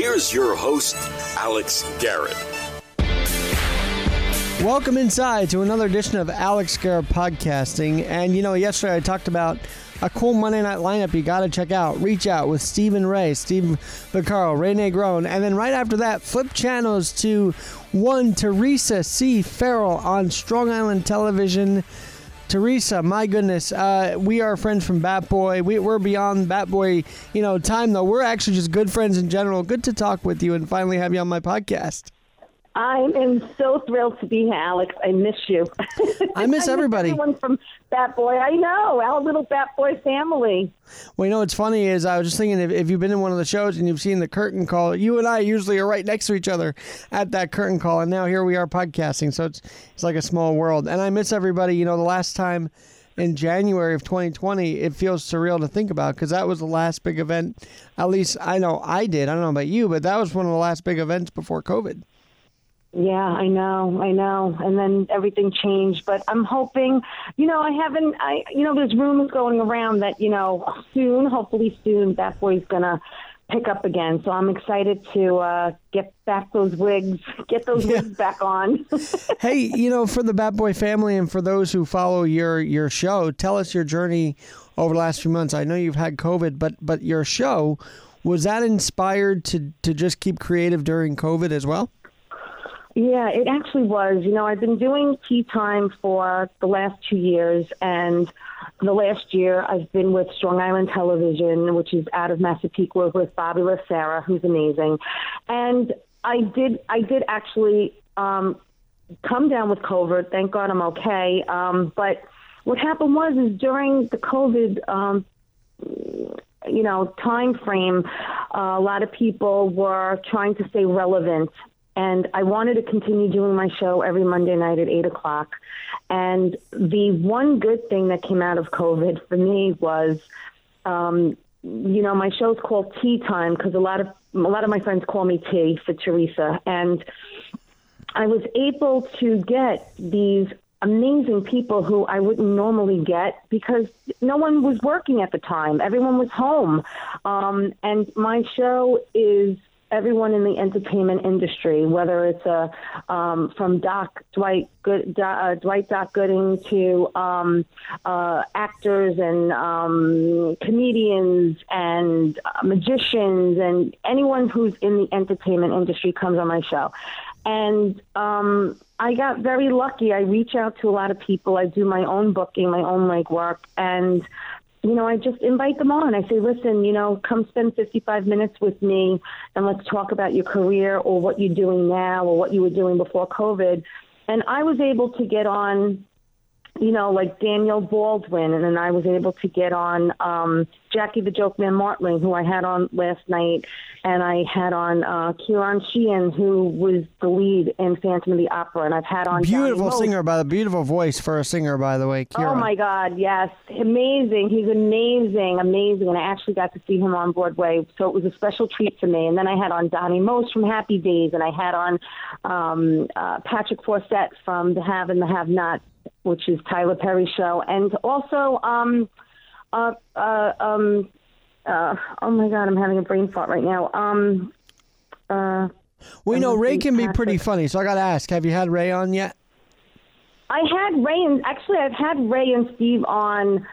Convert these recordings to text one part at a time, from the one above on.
here's your host, Alex Garrett. Welcome inside to another edition of Alex Garrett Podcasting. And you know, yesterday I talked about a cool Monday night lineup you got to check out. Reach out with Stephen Ray, Steve Vaccaro, Ray Negron. And then right after that, flip channels to one Theresa C. Farrell on Strong Island Television. Theresa, my goodness, uh, we are friends from Bat Boy. We, we're beyond Bat Boy, you know, time though. We're actually just good friends in general. Good to talk with you and finally have you on my podcast. I am so thrilled to be here, Alex. I miss you. I miss everybody. Everyone from Bat Boy. I know our little Bat Boy family. Well, you know what's funny is I was just thinking if, if you've been in one of the shows and you've seen the curtain call, you and I usually are right next to each other at that curtain call, and now here we are podcasting. So it's it's like a small world, and I miss everybody. You know, the last time in January of 2020, it feels surreal to think about because that was the last big event. At least I know I did. I don't know about you, but that was one of the last big events before COVID. Yeah, I know, I know. And then everything changed, but I'm hoping, you know, I haven't, I, you know, there's rumors going around that, you know, soon, hopefully soon, Bat Boy's gonna pick up again. So I'm excited to uh, get back those wigs, get those yeah. wigs back on. hey, you know, for the Bat Boy family and for those who follow your your show, tell us your journey over the last few months. I know you've had COVID, but but your show was that inspired to to just keep creative during COVID as well? Yeah, it actually was. You know, I've been doing tea time for the last two years, and the last year I've been with Strong Island Television, which is out of Massapequa, with Bobby Lacerra, who's amazing. And I did, I did actually um, come down with COVID. Thank God I'm okay. Um, but what happened was, is during the COVID. Um, you know time frame uh, a lot of people were trying to stay relevant and I wanted to continue doing my show every Monday night at eight o'clock. And the one good thing that came out of COVID for me was, um, you know, my show's called Tea Time because a lot of a lot of my friends call me Tea for Theresa, and I was able to get these amazing people who I wouldn't normally get because no one was working at the time. Everyone was home. Um, and my show is everyone in the entertainment industry, whether it's a um, from Doc Dwight Good, uh, Dwight Doc Gooden to um, uh, actors and um, comedians and uh, magicians and anyone who's in the entertainment industry comes on my show. And um, I got very lucky. I reach out to a lot of people. I do my own booking, my own legwork, and you know, I just invite them on. I say, listen, you know, come spend 55 minutes with me and let's talk about your career or what you're doing now or what you were doing before COVID. And I was able to get on you know, like Daniel Baldwin, and then I was able to get on um, Jackie the Joke Man Martling, who I had on last night, and I had on uh, Ciarán Sheehan, who was the lead in Phantom of the Opera, and I've had on beautiful singer by the beautiful voice for a singer, by the way. Ciarán. Oh my God, yes, amazing! He's amazing, amazing, and I actually got to see him on Broadway, so it was a special treat for me. And then I had on Donny Most from Happy Days, and I had on um, uh, Patrick Fawcett from The Have and the Have Not which is Tyler Perry show, and also um, uh, uh, um, uh, oh my God, I'm having a brain fart right now. Um, uh, well, you know, Ray can be pretty funny, so I got to ask: Have you had Ray on yet? I had Ray, and actually, I've had Ray and Steve on.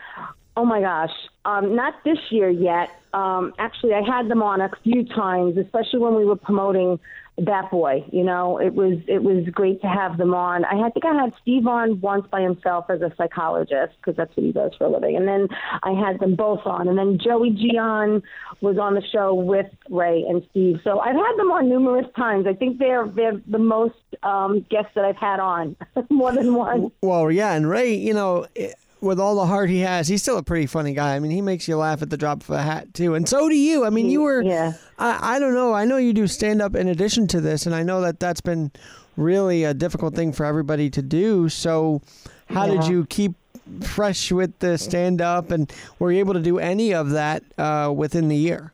Oh my gosh, um, not this year yet. Um, actually, I had them on a few times, especially when we were promoting Bat Boy. You know, it was it was great to have them on. I, think I had Steve on once by himself as a psychologist because that's what he does for a living, and then I had them both on, and then Joey Gian was on the show with Ray and Steve. So I've had them on numerous times. I think they're they're the most um, guests that I've had on more than one. Well, yeah, and Ray, you know. It- with all the heart he has, he's still a pretty funny guy. I mean, he makes you laugh at the drop of a hat too, and so do you. I mean, you were. Yeah. I, I don't know. I know you do stand up in addition to this, and I know that that's been really a difficult thing for everybody to do. So, how yeah. did you keep fresh with the stand up, and were you able to do any of that uh, within the year?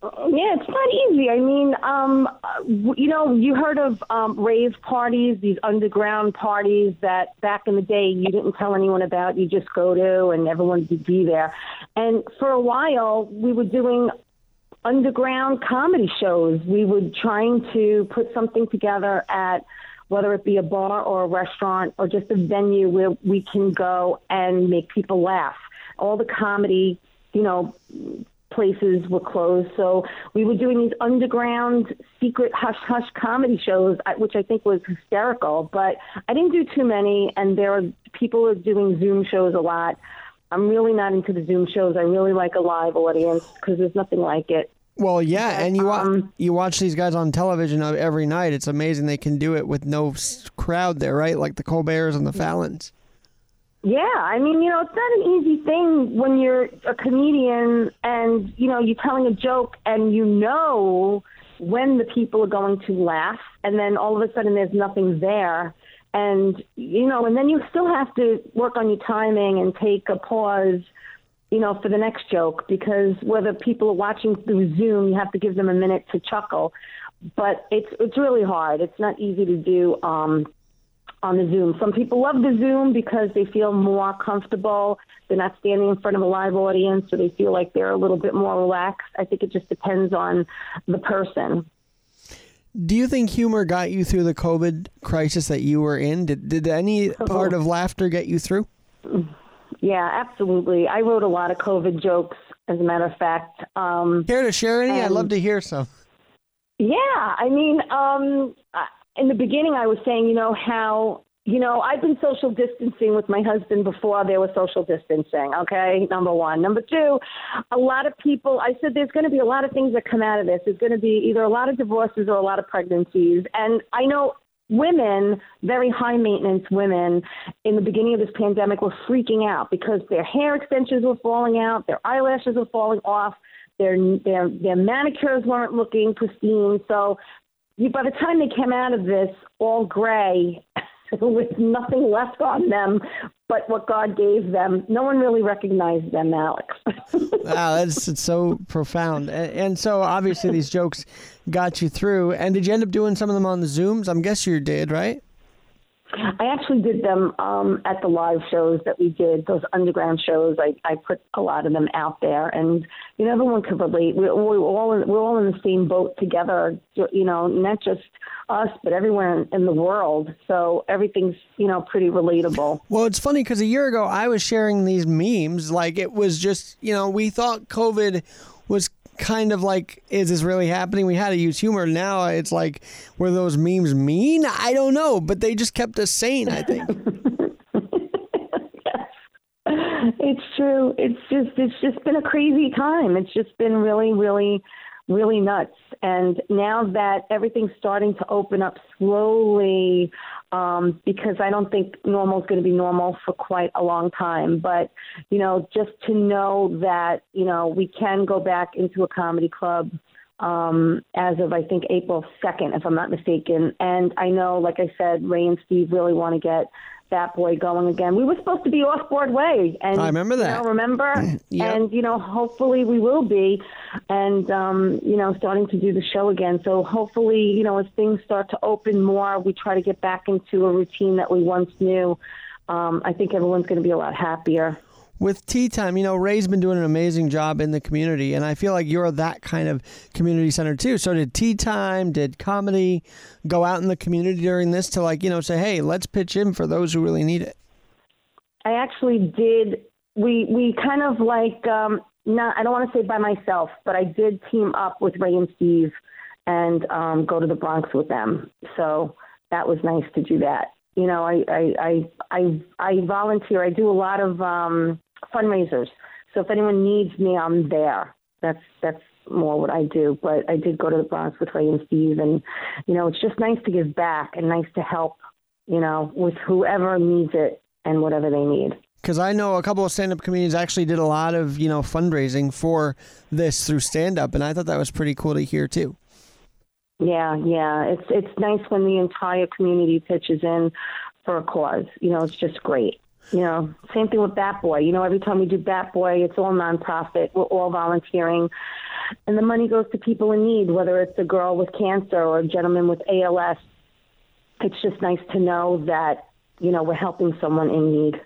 Yeah, it's not easy. I mean, um, you know, you heard of um, rave parties, these underground parties that back in the day you didn't tell anyone about. You just go to, and everyone would be there. And for a while, we were doing underground comedy shows. We were trying to put something together at whether it be a bar or a restaurant or just a venue where we can go and make people laugh. All the comedy, you know, places were closed. So we were doing these underground secret hush hush comedy shows, which I think was hysterical. But I didn't do too many, and there are people are doing Zoom shows a lot. I'm really not into the Zoom shows. I really like a live audience because there's nothing like it. Well, yeah, and you um, you watch these guys on television every night. It's amazing they can do it with no crowd there, right? Like the Colberts and the Fallons. Yeah, I mean, you know, it's not an easy thing when you're a comedian and you know you're telling a joke and you know when the people are going to laugh, and then all of a sudden there's nothing there. And you know and then you still have to work on your timing and take a pause you know for the next joke because whether people are watching through zoom you have to give them a minute to chuckle. But it's it's really hard. It's not easy to do um on the zoom some people love the zoom because they feel more comfortable they're not standing in front of a live audience so they feel like they're a little bit more relaxed i think it just depends on the person do you think humor got you through the COVID crisis that you were in? Did did any part of laughter get you through? Yeah, absolutely. I wrote a lot of COVID jokes, as a matter of fact. Um, Care to share any? I'd love to hear some. Yeah, I mean, um, in the beginning, I was saying, you know, how you know, I've been social distancing with my husband before there was social distancing, okay? Number one. Number two, a lot of people, I said there's going to be a lot of things that come out of this. There's going to be either a lot of divorces or a lot of pregnancies. And I know women, very high maintenance women, in the beginning of this pandemic were freaking out because their hair extensions were falling out, their eyelashes were falling off, their their their manicures weren't looking pristine. So by the time they came out of this all gray with nothing left on them but what God gave them. No one really recognized them, Alex. wow, that's it's so profound. And, and, so obviously these jokes got you through. And did you end up doing some of them on the Zooms? I'm guess you did, right? I actually did them um, at the live shows that we did, those underground shows. I, I put a lot of them out there, and you know everyone could relate. We're, we're all in, we're all in the same boat together. You know, not just us, but everywhere in, in the world. So everything's you know pretty relatable. Well, it's funny because a year ago I was sharing these memes. Like it was just you know we thought COVID was kind of like, is this really happening? We had to use humor. Now it's like, were those memes mean? I don't know, but they just kept us sane, I think. it's true. It's just it's just been a crazy time. It's just been really, really, really nuts. And now that everything's starting to open up slowly, um, because I don't think normal is going to be normal for quite a long time. But, you know, just to know that, you know, we can go back into a comedy club um, as of, I think, April 2nd, if I'm not mistaken. And I know, like I said, Ray and Steve really want to get Bat Boy going again. We were supposed to be off Broadway, and I remember that. You know, remember, yep. and you know, hopefully we will be, and um, you know, starting to do the show again. So hopefully, you know, as things start to open more, we try to get back into a routine that we once knew. Um, I think everyone's going to be a lot happier with tea time you know ray's been doing an amazing job in the community and i feel like you're that kind of community center too. So did tea time did comedy go out in the community during this to like you know say hey let's pitch in for those who really need it i actually did we we kind of like um not i don't want to say by myself but i did team up with ray and steve and um go to the bronx with them. So that was nice to do that. You know, I I I I, I volunteer. I do a lot of um, fundraisers. So if anyone needs me, I'm there. That's that's more what I do. But I did go to the Bronx with Ray and Steve, and you know, it's just nice to give back and nice to help. You know, with whoever needs it and whatever they need. Because I know a couple of stand-up comedians actually did a lot of you know fundraising for this through stand-up, and I thought that was pretty cool to hear too. Yeah, yeah, it's it's nice when the entire community pitches in for a cause. You know, it's just great. You know, same thing with Bat Boy. You know, every time we do Bat Boy, it's all nonprofit. We're all volunteering. And the money goes to people in need, whether it's a girl with cancer or a gentleman with ALS. It's just nice to know that, you know, we're helping someone in need.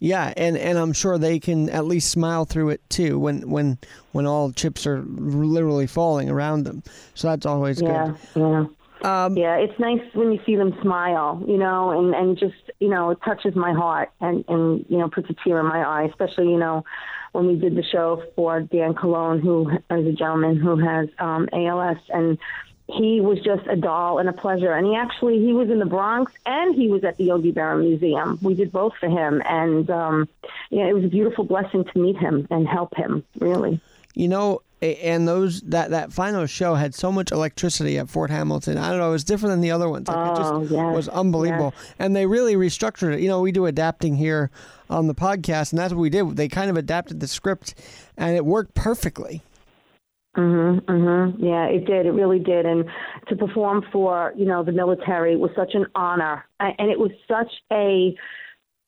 Yeah, and, and I'm sure they can at least smile through it too when when when all chips are literally falling around them. So that's always yeah, good. Yeah. Um, yeah, it's nice when you see them smile, you know, and and just you know it touches my heart and and you know puts a tear in my eye, especially you know when we did the show for Dan Colon, who is a gentleman who has um, ALS, and he was just a doll and a pleasure. And he actually he was in the Bronx and he was at the Yogi Berra Museum. We did both for him, and um, yeah, it was a beautiful blessing to meet him and help him. Really. You know, and those that that final show had so much electricity at Fort Hamilton. I don't know, it was different than the other ones. Like oh, it just yes, was unbelievable. Yes. And they really restructured it. You know, we do adapting here on the podcast, and that's what we did. They kind of adapted the script, and it worked perfectly. Mhm, mhm. Yeah, it did. It really did. And to perform for you know the military was such an honor, and it was such a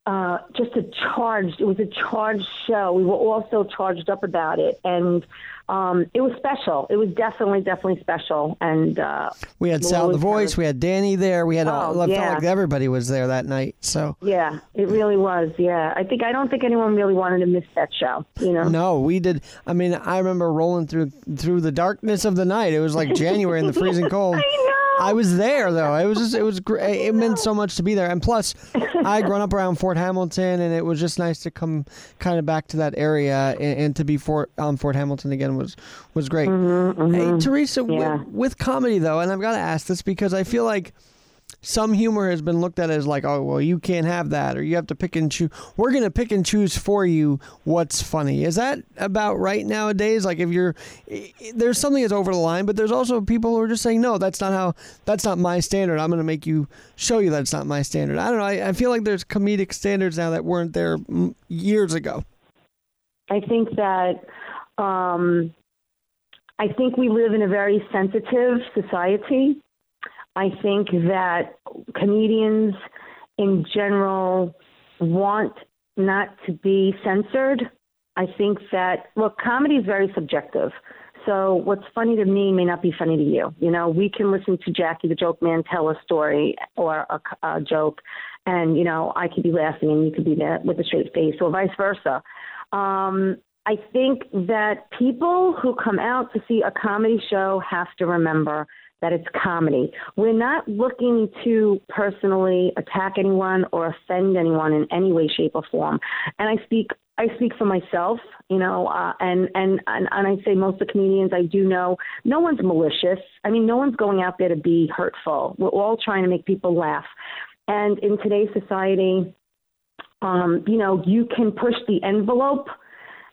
uh, just a charged. It was a charged show. We were all so charged up about it, and um, it was special. It was definitely, definitely special. And uh, we had Sal the Voice, we had Danny there, we had oh, all. I yeah. felt like everybody was there that night. So yeah, it really was. Yeah, I think I don't think anyone really wanted to miss that show. You know. No, we did. I mean, I remember rolling through through the darkness of the night. It was like January in the freezing cold. I know. I was there though. It was just it was great. It meant so much to be there. And plus, I had grown up around Fort Hamilton, and it was just nice to come kind of back to that area and, and to be Fort um, Fort Hamilton again was was great. Mm-hmm, mm-hmm. Hey, Theresa, Yeah. with, with comedy though, and I've got to ask this because I feel like some humor has been looked at as like, oh, well, you can't have that, or you have to pick and choose. We're going to pick and choose for you what's funny. Is that about right nowadays? Like, if you're, there's something that's over the line, but there's also people who are just saying, no, that's not how, that's not my standard. I'm going to make you show you that it's not my standard. I don't know. I, I feel like there's comedic standards now that weren't there years ago. I think that um, I think we live in a very sensitive society. I think that comedians in general want not to be censored. I think that look, comedy is very subjective. So what's funny to me may not be funny to you. You know, we can listen to Jackie the Joke Man tell a story or a, a joke, and you know, I could be laughing and you could be with a straight face, or vice versa. Um, I think that people who come out to see a comedy show have to remember that it's comedy. We're not looking to personally attack anyone or offend anyone in any way, shape, or form. And I speak I speak for myself, you know, uh, and, and and and I say most of the comedians I do know, no one's malicious. I mean, no one's going out there to be hurtful. We're all trying to make people laugh. And in today's society, um, you know, you can push the envelope,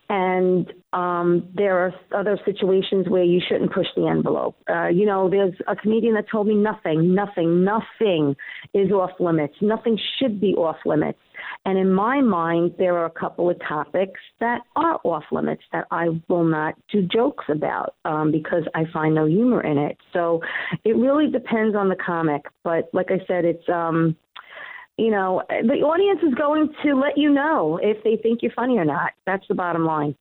and um, there are other situations where you shouldn't push the envelope. Uh, you know, there's a comedian that told me nothing, nothing, nothing is off limits. Nothing should be off limits. And in my mind, there are a couple of topics that are off limits that I will not do jokes about um, because I find no humor in it. So it really depends on the comic. But like I said, it's um, you know, the audience is going to let you know if they think you're funny or not. That's the bottom line.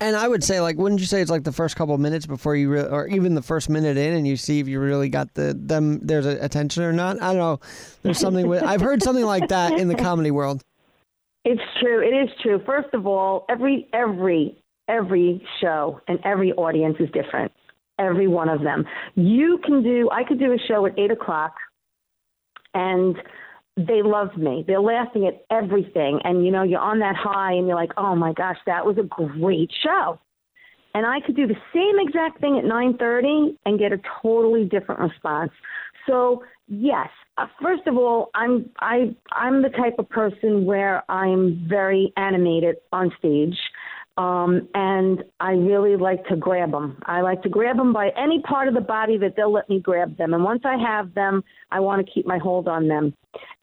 And I would say, like, wouldn't you say it's like the first couple of minutes before you, re- or even the first minute in, and you see if you really got the them there's attention or not? I don't know. There's something with I've heard something like that in the comedy world. It's true. It is true. First of all, every every every show and every audience is different. Every one of them. You can do. I could do a show at eight o'clock, and they love me. They're laughing at everything, and you know you're on that high, and you're like, oh my gosh, that was a great show. And I could do the same exact thing at nine thirty and get a totally different response. So yes, uh, first of all, I'm I I'm the type of person where I'm very animated on stage, um, and I really like to grab them. I like to grab them by any part of the body that they'll let me grab them. And once I have them, I want to keep my hold on them,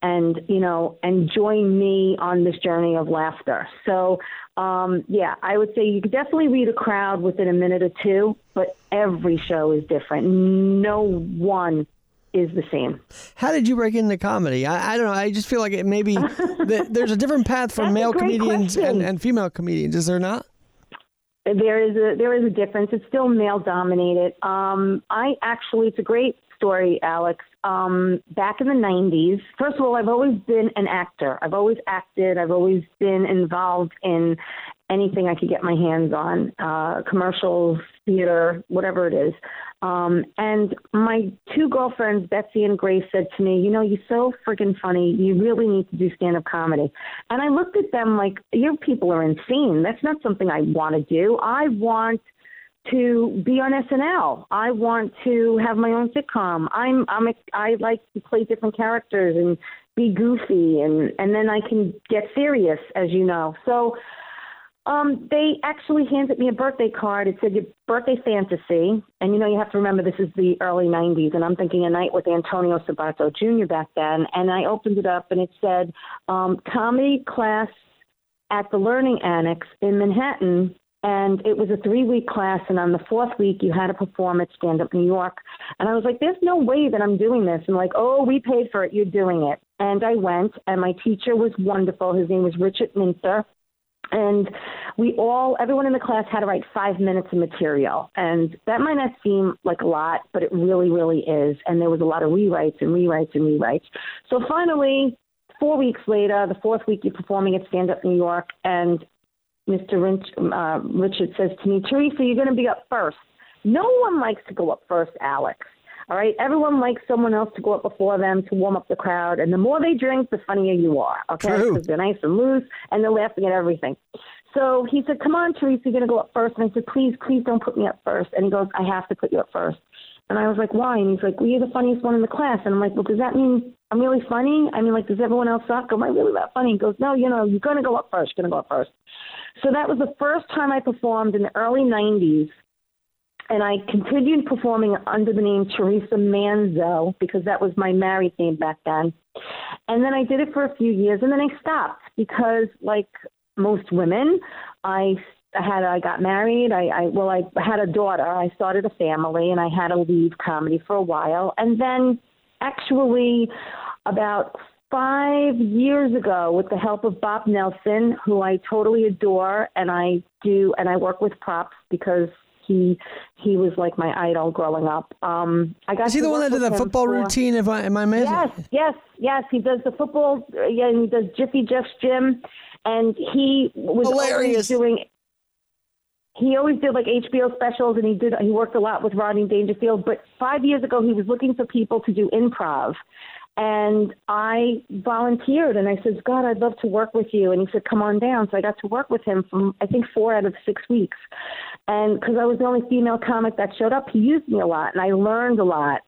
and you know, and join me on this journey of laughter. So. Um, yeah, I would say you could definitely read a crowd within a minute or two, but every show is different. No one is the same. How did you break into comedy? I, I don't know. I just feel like it maybe that there's a different path for male comedians and, and female comedians. Is there not? There is a there is a difference. It's still male dominated. Um, I actually, it's a great story, Alex. um, back in the 90s. First of all, I've always been an actor. I've always acted. I've always been involved in anything I could get my hands on uh, commercials, theater, whatever it is. Um, and my two girlfriends, Betsy and Grace, said to me, You know, you're so freaking funny. You really need to do stand up comedy. And I looked at them like, Your people are insane. That's not something I want to do. I want to be on SNL. I want to have my own sitcom. I'm I'm a, I like to play different characters and be goofy and and then I can get serious as you know. So um, they actually handed me a birthday card. It said your birthday fantasy, and you know you have to remember this is the early '90s, and I'm thinking a night with Antonio Sabato Jr. back then. And I opened it up, and it said um, comedy class at the Learning Annex in Manhattan. And it was a three week class, and on the fourth week, you had to perform at Stand Up New York. And I was like, there's no way that I'm doing this. And like, oh, we paid for it, you're doing it. And I went, and my teacher was wonderful. His name was Richard Minter and we all everyone in the class had to write five minutes of material. And that might not seem like a lot but it really really is. And there was a lot of rewrites and rewrites and rewrites. So finally four weeks later the fourth week you're performing at stand up new york and mr Rich, uh, richard says to me theresa you're going to be up first. No one likes to go up first alex all right. Everyone likes someone else to go up before them to warm up the crowd. And the more they drink, the funnier you are. Okay. Because they're nice and loose and they're laughing at everything. So he said, Come on, Theresa, you're going to go up first. And I said, Please, please don't put me up first. And he goes, I have to put you up first. And I was like, Why? And he's like, Well, you're the funniest one in the class. And I'm like, Well, does that mean I'm really funny? I mean, like, does everyone else suck? Am I really that funny? He goes, No, you know, you're going to go up first. You're going to go up first. So that was the first time I performed in the early 90s and I continued performing under the name Theresa Manzo because that was my married name back then. And then I did it for a few years, and then I stopped because, like most women, I had I got married. I, I well, I had a daughter. I started a family, and I had to leave comedy for a while. And then, actually, about five years ago with the help of Bob Nelson, who I totally adore, and I do, and I work with props because he he was like my idol growing up. Um, I got. Is he the one that did the football for, routine? If I am I missing? Yes, yes, yes. He does the football. Yeah, he does Jiffy Jeff's gym, and he was hilarious doing. He always did like HBO specials, and he did. He worked a lot with Rodney Dangerfield. But five years ago, he was looking for people to do improv, and I volunteered and I said, God, I'd love to work with you. And he said, come on down. So I got to work with him from, I think, four out of six weeks. And because I was the only female comic that showed up, he used me a lot and I learned a lot.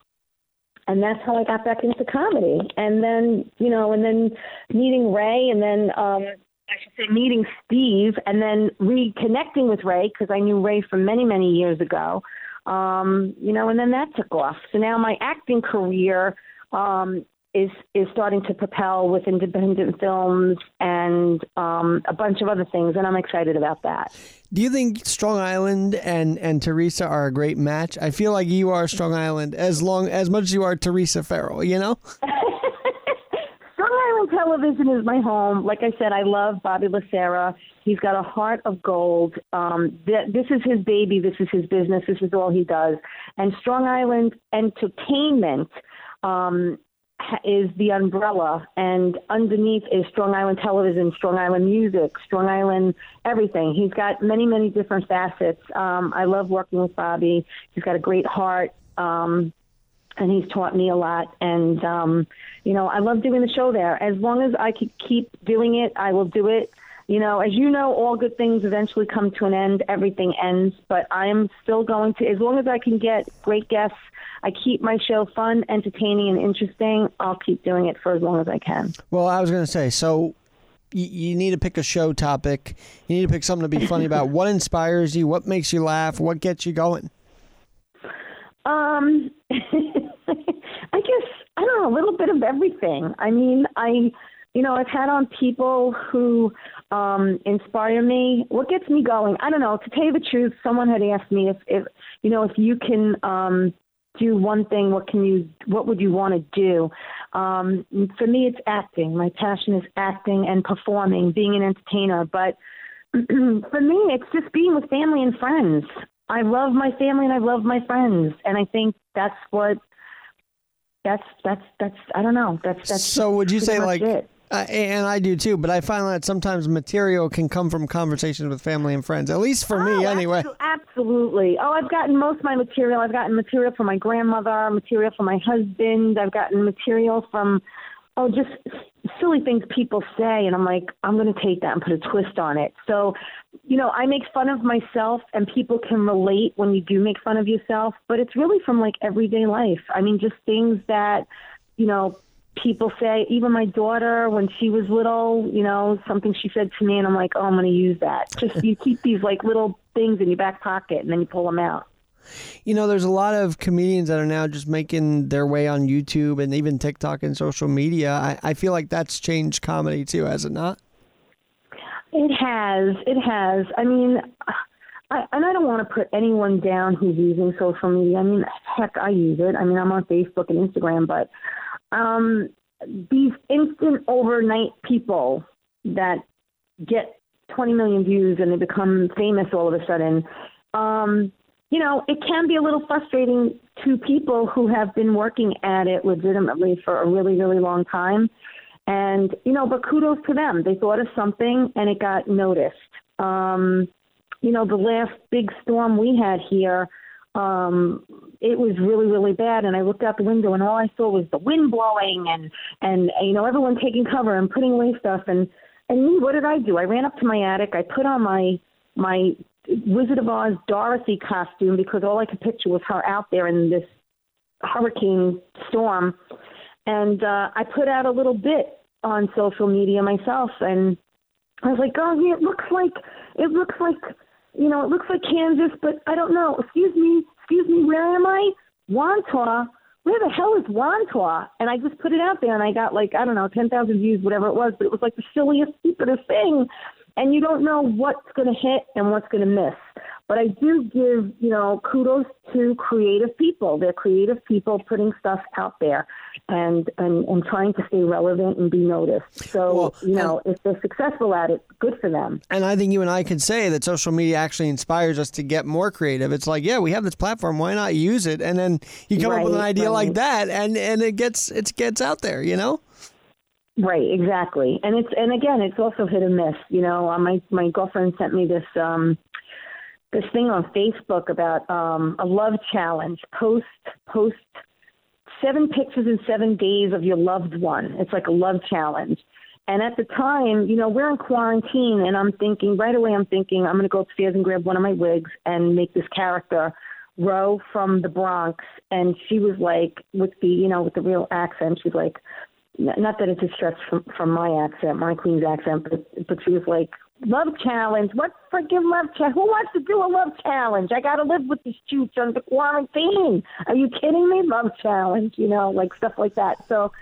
And that's how I got back into comedy. And then, you know, and then meeting Ray and then, um, I should say meeting Steve and then reconnecting with Ray because I knew Ray from many, many years ago. Um, you know, and then that took off. So now my acting career um, is is starting to propel with independent films and um, a bunch of other things, and I'm excited about that. Do you think Strong Island and and Theresa are a great match? I feel like you are Strong Island as long as much as you are Theresa Farrell. You know. Strong Island Television is my home. Like I said, I love Bobby Lacerra. He's got a heart of gold. Um, th- this is his baby. This is his business. This is all he does. And Strong Island Entertainment um, is the umbrella, and underneath is Strong Island Television, Strong Island Music, Strong Island everything. He's got many, many different facets. Um, I love working with Bobby. He's got a great heart, um, and he's taught me a lot. And um, you know, I love doing the show there. As long as I can keep doing it, I will do it. You know, as you know, all good things eventually come to an end. Everything ends, but I am still going to, as long as I can get great guests I keep my show fun, entertaining, and interesting. I'll keep doing it for as long as I can. Well, I was going to say, so you, need to pick a show topic. You need to pick something to be funny about. what inspires you? What makes you laugh? What gets you going? Um, I guess I don't know a little bit of everything. I mean, I you know I've had on people who um inspire me. What gets me going? I don't know. To tell you the truth, someone had asked me if if you know if you can um do one thing, what can you, what would you want to do? Um, for me, it's acting. My passion is acting and performing, being an entertainer. But for me, it's just being with family and friends. I love my family and I love my friends, and I think that's what that's that's that's I don't know. That's that's. So would you say like? it. Uh, and I do too, but I find that sometimes material can come from conversations with family and friends. At least for me, Oh, anyway. Absolutely. Oh, I've gotten most of my material. I've gotten material from my grandmother, material from my husband. I've gotten material from, oh, just silly things people say. And I'm like, I'm going to take that and put a twist on it. So, you know, I make fun of myself and people can relate when you do make fun of yourself, but it's really from like everyday life. I mean, just things that, you know, people say, even my daughter, when she was little, you know, something she said to me, and I'm like, oh, I'm going to use that. Just you keep these like little things in your back pocket, and then you pull them out. You know, there's a lot of comedians that are now just making their way on YouTube and even TikTok and social media. I, I feel like that's changed comedy too, has it not? It has. It has. I mean, I, and I don't want to put anyone down who's using social media. I mean, heck, I use it. I mean, I'm on Facebook and Instagram, but um, these instant overnight people that get 20 million views and they become famous all of a sudden, um, you know, it can be a little frustrating to people who have been working at it legitimately for a really, really long time. And, you know, but kudos to them. They thought of something and it got noticed. Um, you know, the last big storm we had here, um, it was really, really bad. And I looked out the window and all I saw was the wind blowing and, and, you know, everyone taking cover and putting away stuff. And, and me, what did I do? I ran up to my attic. I put on my, my Wizard of Oz Dorothy costume because all I could picture was her out there in this hurricane storm. And uh, I put out a little bit on social media myself, and I was like, "Oh, it looks like it looks like you know, it looks like Kansas, but I don't know. Excuse me, excuse me, where am I? Wantagh. Where the hell is Wantagh? And I just put it out there, and I got like I don't know, ten thousand views, whatever it was. But it was like the silliest, stupidest thing, and you don't know what's going to hit and what's going to miss. But I do give, you know, kudos to creative people. They're creative people putting stuff out there and, and, and trying to stay relevant and be noticed. So, Well, you know, if they're successful at it, good for them. And I think you and I can say that social media actually inspires us to get more creative. It's like, yeah, we have this platform, why not use it? And then you come up with an Right, idea like that, and and it gets it gets out there, you know. Right, exactly. And it's and again, it's also hit and miss. You know, uh, my my girlfriend sent me this um this thing on Facebook about um a love challenge. Post post seven pictures in seven days of your loved one. It's like a love challenge. And at the time, you know, we're in quarantine, and I'm thinking right away. I'm thinking I'm going to go upstairs and grab one of my wigs and make this character Row from the Bronx. And she was like, with the you know, with the real accent, she's like, not that it's a stretch from from my accent, my Queen's accent, but but she was like, love challenge. What freaking love challenge? Who wants to do a love challenge? I got to live with these chooch under quarantine. Are you kidding me? Love challenge, you know, like stuff like that. So,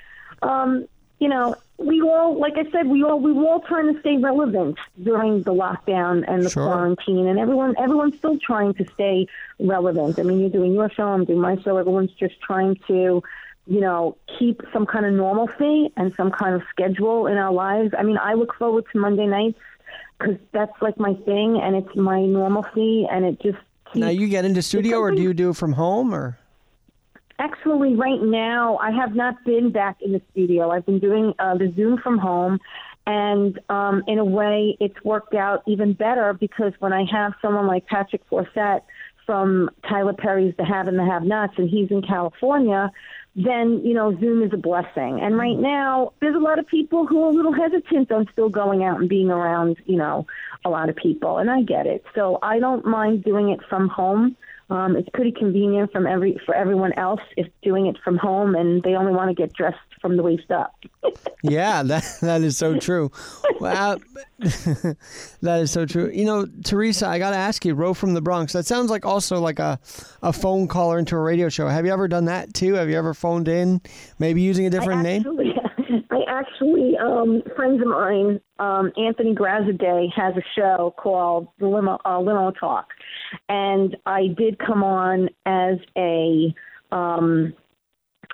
um, you know, we all, like I said, we all we were all trying to stay relevant during the lockdown and the Sure. quarantine, and everyone everyone's still trying to stay relevant. I mean, you're doing your show, I'm doing my show. Everyone's just trying to you know, keep some kind of normalcy and some kind of schedule in our lives. I mean, I look forward to Monday nights because that's like my thing and it's my normalcy and it just keeps, Now you get into studio, or do you do it from home, or Actually, right now, I have not been back in the studio. I've been doing uh, the Zoom from home, and um, in a way, it's worked out even better because when I have someone like Patrick Forsett from Tyler Perry's The Have and the Have Nots, and he's in California, then you know Zoom is a blessing. And right now, there's a lot of people who are a little hesitant on still going out and being around, you know, a lot of people, and I get it. So I don't mind doing it from home. Um, it's pretty convenient from every for everyone else if doing it from home, and they only want to get dressed from the waist up. yeah, that that is so true. Wow, that is so true. You know, Theresa, I got to ask you, Row from the Bronx. That sounds like also like a a phone caller into a radio show. Have you ever done that too? Have you ever phoned in, maybe using a different name? actually, I actually, um, friends of mine, um, Anthony Grazade has a show called the Limo, uh, Limo Talk, and I did come on as a um,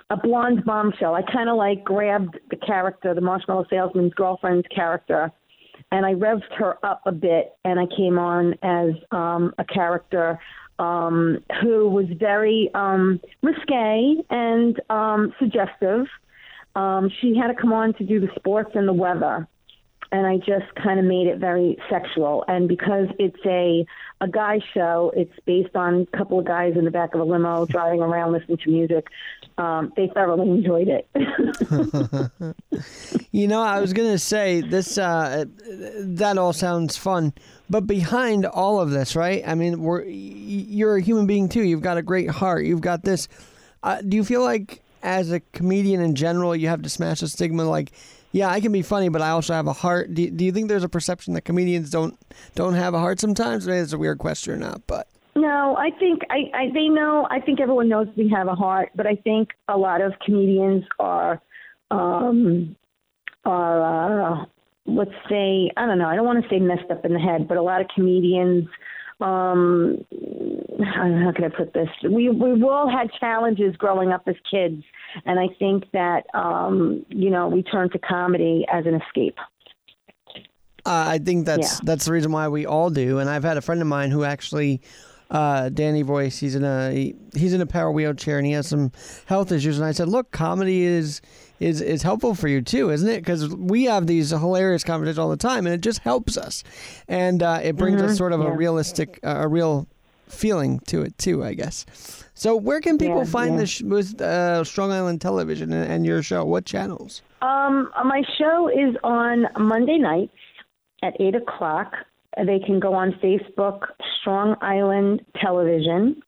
a blonde bombshell. I kind of like grabbed the character, the marshmallow salesman's girlfriend's character, and I revved her up a bit, and I came on as um, a character um, who was very um, risque and um, suggestive. Um, she had to come on to do the sports and the weather, and I just kind of made it very sexual. And because it's a a guy show, it's based on a couple of guys in the back of a limo driving around listening to music. Um, they thoroughly enjoyed it. you know, I was gonna say this. Uh, that all sounds fun, but behind all of this, right? I mean, we're you're a human being too. You've got a great heart. You've got this. Uh, do you feel like, as a comedian in general, you have to smash the stigma? Like, yeah, I can be funny, but I also have a heart. Do, do you think there's a perception that comedians don't don't have a heart sometimes? Maybe it's a weird question or not, but. No, I think I, I they know. I think everyone knows we have a heart, but I think a lot of comedians are um, are uh, let's say I don't know. I don't want to say messed up in the head, but a lot of comedians. Um, how can I put this? We we've all had challenges growing up as kids, and I think that um, you know we turn to comedy as an escape. Uh, I think that's yeah. that's the reason why we all do. And I've had a friend of mine who actually uh, Danny Voice. He's in a he, he's in a power wheelchair and he has some health issues. And I said, look, comedy is is is helpful for you too, isn't it? Because we have these hilarious conversations all the time, and it just helps us, and uh, it brings mm-hmm. us sort of yeah. a realistic, uh, a real feeling to it too, I guess. So, where can people yeah, find yeah. this with uh, Strong Island Television and, and, your show? What channels? Um, my show is on Monday nights at eight o'clock they can go on Facebook, Strong Island Television,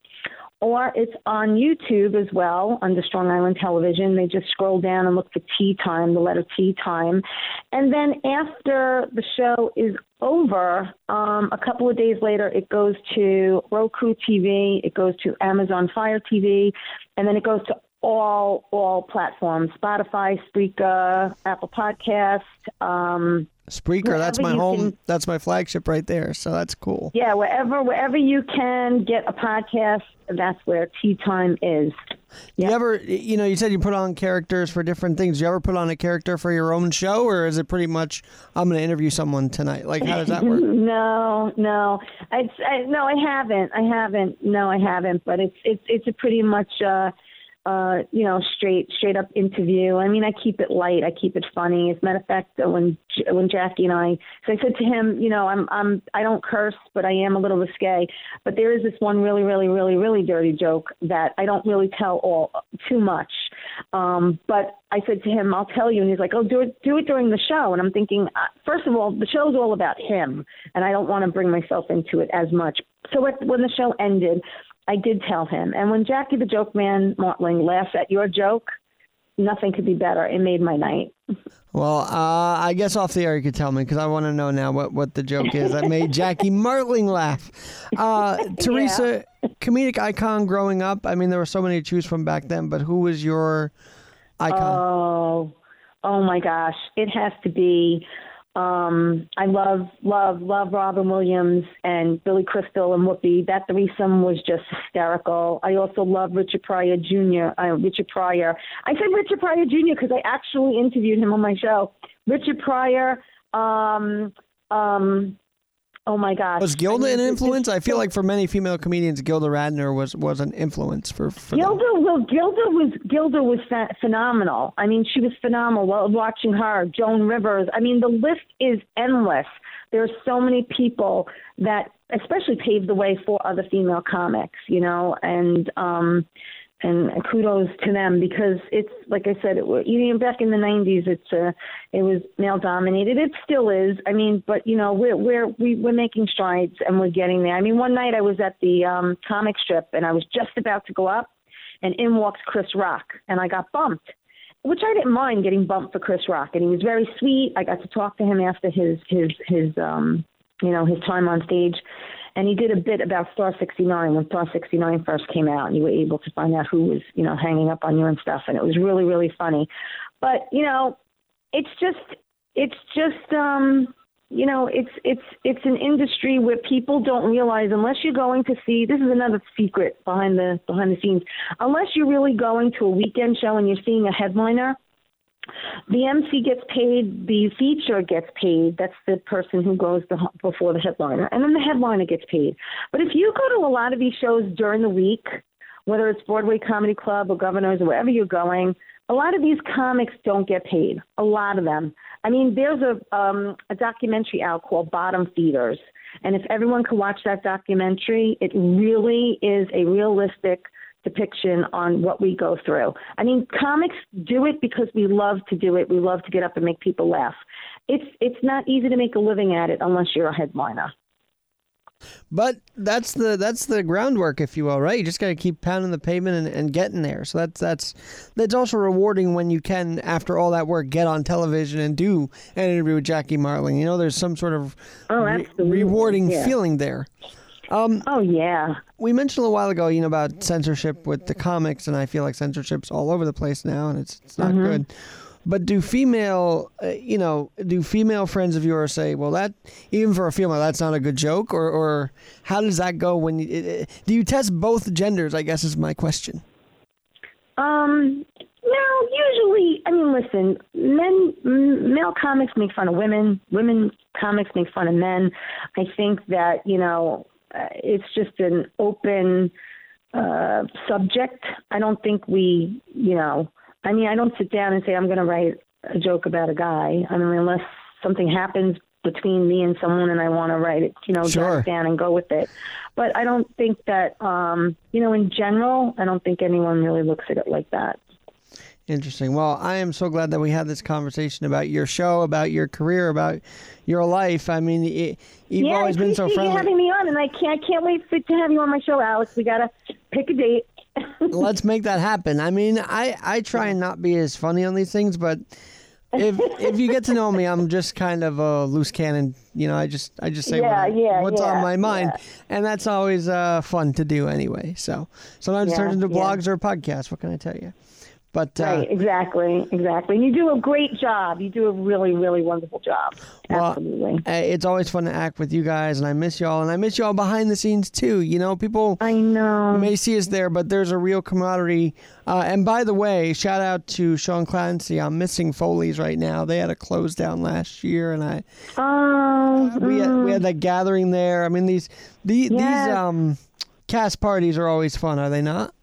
or it's on YouTube as well under Strong Island Television. They just scroll down and look for Tea Time, the letter Tea Time. And then after the show is over, um, a couple of days later, it goes to Roku TV, it goes to Amazon Fire TV, and then it goes to all all platforms: Spotify, Spreaker, Apple Podcast. Um, Spreaker, that's my home. Can, that's my flagship right there. So that's cool. Yeah, wherever wherever you can get a podcast, that's where Tea Time is. Yep. You ever, you know, you said you put on characters for different things. You ever put on a character for your own show, or is it pretty much I'm going to interview someone tonight? Like, how does that work? no, no, I, I, no, I haven't. I haven't. No, I haven't. But it's it's it's a pretty much. Uh, uh, you know, straight straight up interview. I mean, I keep it light. I keep it funny. As a matter of fact, when when Jackie and I, so I said to him, you know, I'm I'm I don't curse, but I am a little risque. But there is this one really, really, really, really dirty joke that I don't really tell all too much. Um, but I said to him, I'll tell you, and he's like, oh, do it do it during the show. And I'm thinking, uh, first of all, the show's all about him, and I don't want to bring myself into it as much. So when the show ended, I did tell him. And when Jackie the Joke Man Martling laughs at your joke, nothing could be better. It made my night. Well, uh, I guess off the air you could tell me because I want to know now what, what the joke is that made Jackie Martling laugh. Uh, Theresa, yeah. comedic icon growing up. I mean, there were so many to choose from back then, but who was your icon? Oh, oh my gosh, it has to be um, I love, love, love Robin Williams and Billy Crystal and Whoopi. That threesome was just hysterical. I also love Richard Pryor Jr. Uh, Richard Pryor. I said Richard Pryor Jr. because I actually interviewed him on my show. Richard Pryor. Um, um, Oh my gosh! Was Gilda I mean, an influence? I feel like for many female comedians, Gilda Radner was was an influence for. for Gilda, them. well, Gilda was Gilda was phenomenal. I mean, she was phenomenal. Watching her, Joan Rivers. I mean, the list is endless. There are so many people that, especially, paved the way for other female comics. You know, and um, and kudos to them because it's like I said, it, you know, back in the '90s, it's uh, it was male dominated. It still is. I mean, but you know, we're we're we, we're making strides and we're getting there. I mean, one night I was at the um, comic strip and I was just about to go up, and in walks Chris Rock, and I got bumped, which I didn't mind getting bumped for Chris Rock, and he was very sweet. I got to talk to him after his his his um, you know, his time on stage and he did a bit about Star 69 when Star 69 first came out, and you were able to find out who was, you know, hanging up on you and stuff, and it was really, really funny. But you know, it's just, it's just, um, you know, it's it's it's an industry where people don't realize unless you're going to see. This is another secret behind the behind the scenes. Unless you're really going to a weekend show and you're seeing a headliner, the MC gets paid, the feature gets paid. That's the person who goes before the headliner, and then the headliner gets paid. But if you go to a lot of these shows during the week, whether it's Broadway Comedy Club or Governors or wherever you're going, a lot of these comics don't get paid. A lot of them. I mean, there's a um, a documentary out called Bottom Feeders, and if everyone could watch that documentary, it really is a realistic depiction on what we go through. I mean, comics do it because we love to do it. We love to get up and make people laugh. It's it's not easy to make a living at it unless you're a headliner. But that's the that's the groundwork, if you will, right? You just got to keep pounding the pavement and, and getting there. So that's that's that's also rewarding when you can, after all that work, get on television and do an interview with Jackie Martling. You know, there's some sort of oh, re- rewarding yeah. feeling there. Um, oh yeah. We mentioned a while ago, you know, about censorship with the comics, and I feel like censorship's all over the place now, and it's it's not mm-hmm. good. But do female, uh, you know, do female friends of yours say, well, that even for a female, that's not a good joke, or or how does that go when you, it, do you test both genders? I guess is my question. Um, no, usually, I mean, listen, men, male comics make fun of women. Women comics make fun of men. I think that you know it's just an open uh, subject. I don't think we, you know, I mean, I don't sit down and say I'm going to write a joke about a guy. I mean, unless something happens between me and someone and I want to write it, you know, sure. down and go with it. But I don't think that, um, you know, in general, I don't think anyone really looks at it like that. Interesting. Well, I am so glad that we had this conversation about your show, about your career, about your life. I mean, it, you've yeah, always been so friendly. you having me on, and I can't, I can't wait for, to have you on my show, Alex. We gotta pick a date. Let's make that happen. I mean, I I try and not be as funny on these things, but if if you get to know me, I'm just kind of a loose cannon. You know, I just I just say yeah, what, yeah, what's yeah, on my mind, yeah. and that's always uh, fun to do anyway. So sometimes it turns into blogs or podcasts. What can I tell you? But uh, right, exactly, exactly. And you do a great job. You do a really, really wonderful job. Well, Absolutely. It's always fun to act with you guys, and I miss y'all, and I miss y'all behind the scenes too. You know, people I know may see us there, but there's a real camaraderie. Uh, and by the way, shout out to Sean Clancy. I'm missing Foley's right now. They had a close down last year, and I oh, we had, we had mm. that gathering there. I mean, these the, yes. these um cast parties are always fun, are they not?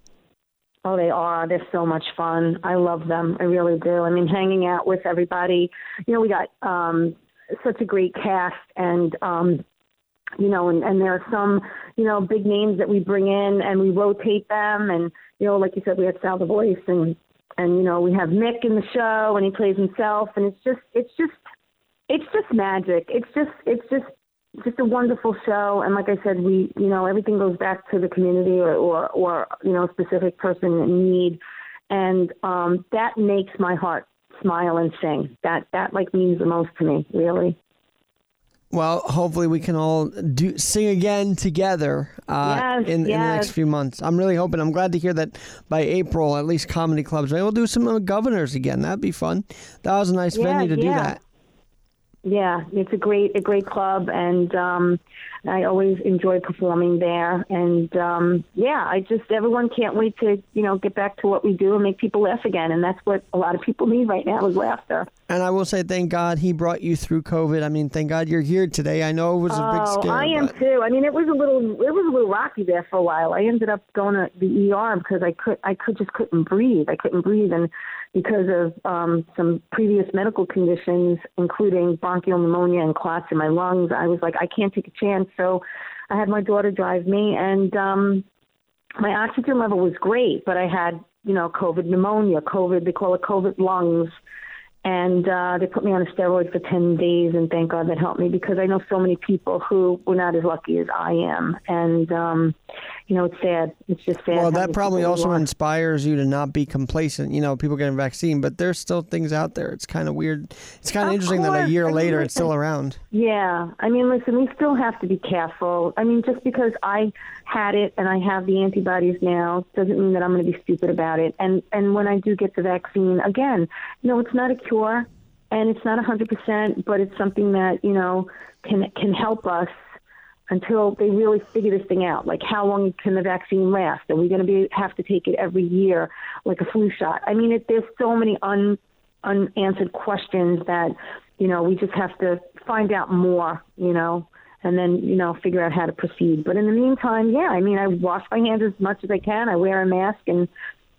Oh, they are. They're so much fun. I love them. I really do. I mean, hanging out with everybody. You know, we got um, such a great cast, and um, you know, and, and there are some, you know, big names that we bring in, and we rotate them. And you know, like you said, we have Sal the Voice, and and you know, we have Mick in the show, and he plays himself, and it's just, it's just, it's just magic. It's just, it's just just a wonderful show. And like I said, we, you know, everything goes back to the community or, or, or you know, a specific person in need. And um, that makes my heart smile and sing. That, that like means the most to me, really. Well, hopefully we can all do sing again together uh, yes, in, yes. in, the next few months. I'm really hoping. I'm glad to hear that by April, at least comedy clubs, maybe we'll do some governors again. That'd be fun. That was a nice yeah, venue to yeah. do that. Yeah, it's a great a great club, and um, I always enjoy performing there. And um, yeah, I just everyone can't wait to you know get back to what we do and make people laugh again, and that's what a lot of people need right now is laughter. And I will say, thank God he brought you through COVID. I mean, thank God you're here today. I know it was a big oh, scare. I am but... too. I mean, it was a little it was a little rocky there for a while. I ended up going to the ER because I could I could just couldn't breathe. I couldn't breathe, and because of um, some previous medical conditions, including bronchial pneumonia and clots in my lungs, I was like, I can't take a chance. So I had my daughter drive me, and um, my oxygen level was great, but I had, you know, COVID pneumonia, COVID, they call it COVID lungs and uh, they put me on a steroid for 10 days and thank god that helped me because i know so many people who were not as lucky as i am and um, you know it's sad. It's just sad well that probably also inspires you to not be complacent. You know people getting vaccine but there's still things out there. It's kind of weird. It's kind of interesting course. that a year I later listen, it's still around. Yeah. I mean listen we still have to be careful. I mean just because i had it and i have the antibodies now doesn't mean that i'm going to be stupid about it. And and when i do get the vaccine again you know it's not a cure, and it's not 100%, but it's something that you know can can help us until they really figure this thing out. Like, how long can the vaccine last? Are we going to be have to take it every year, like a flu shot? I mean, it, there's so many un unanswered questions that you know we just have to find out more. You know. And then, you know, figure out how to proceed. But in the meantime, yeah, I mean, I wash my hands as much as I can. I wear a mask and,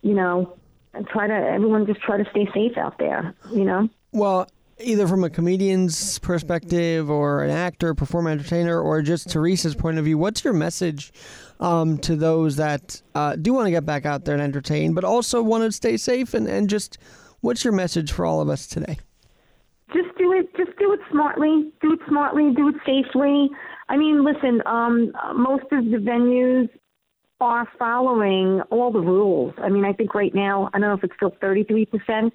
you know, and try to, everyone just try to stay safe out there, you know? Well, either from a comedian's perspective or an actor, performer, entertainer, or just Theresa's point of view, what's your message um, to those that uh, do want to get back out there and entertain, but also want to stay safe? And, and just what's your message for all of us today? Just do it. Just do it smartly. Do it smartly. Do it safely. I mean, listen. Um, most of the venues are following all the rules. I mean, I think right now, I don't know if it's still 33%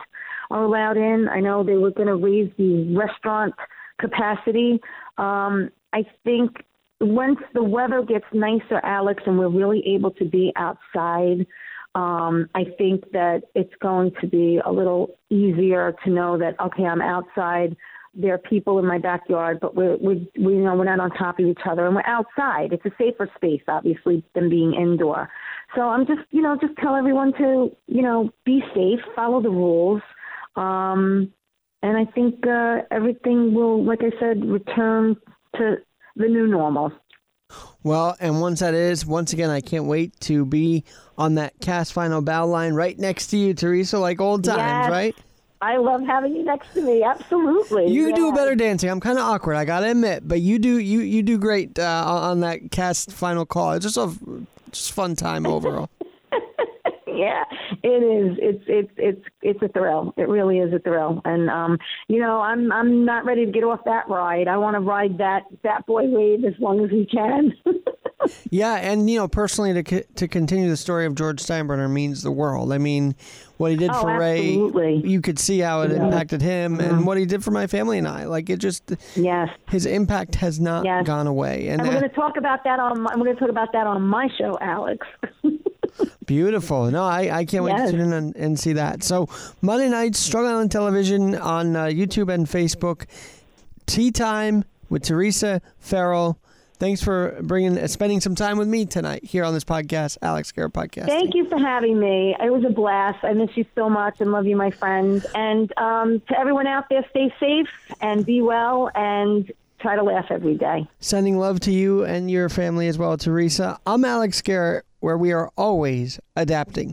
are allowed in. I know they were going to raise the restaurant capacity. Um, I think once the weather gets nicer, Alex, and we're really able to be outside, um, I think that it's going to be a little easier to know that okay, I'm outside. There are people in my backyard, but we're, we're we you know we're not on top of each other, and we're outside. It's a safer space, obviously, than being indoor. So I'm just you know just tell everyone to you know be safe, follow the rules, um, and I think uh, everything will, like I said, return to the new normal. Well, and once that is, once again, I can't wait to be on that cast final bow line right next to you, Theresa, like old times, Yes. right? I love having you next to me. Absolutely. You do Yes. better dancing. I'm kind of awkward, I gotta admit, but you do you you do great uh, on that cast final call. It's just a just fun time overall. yeah, it is. It's it's it's it's a thrill. It really is a thrill. And um, you know, I'm I'm not ready to get off that ride. I want to ride that Bat Boy wave as long as we can. yeah, and you know, personally, to to continue the story of George Steinbrenner means the world. I mean, what he did Oh, for Ray, you could see how it Yeah. impacted him, and what he did for my family and I. Like it just, yes. his impact has not Yes. gone away. And And we're going to talk about that on my, we're going to talk about that on my show, Alex. Beautiful. No, I, I can't wait Yes. to tune in and, and see that. So Monday nights, Strong Island Television on uh, YouTube and Facebook. Tea time with Theresa Farrell. Thanks for bringing, uh, spending some time with me tonight here on this podcast, Alex Garrett Podcast. Thank you for having me. It was a blast. I miss you so much and love you, my friend. And um, to everyone out there, stay safe and be well and try to laugh every day. Sending love to you and your family as well, Theresa. I'm Alex Garrett, where we are always adapting.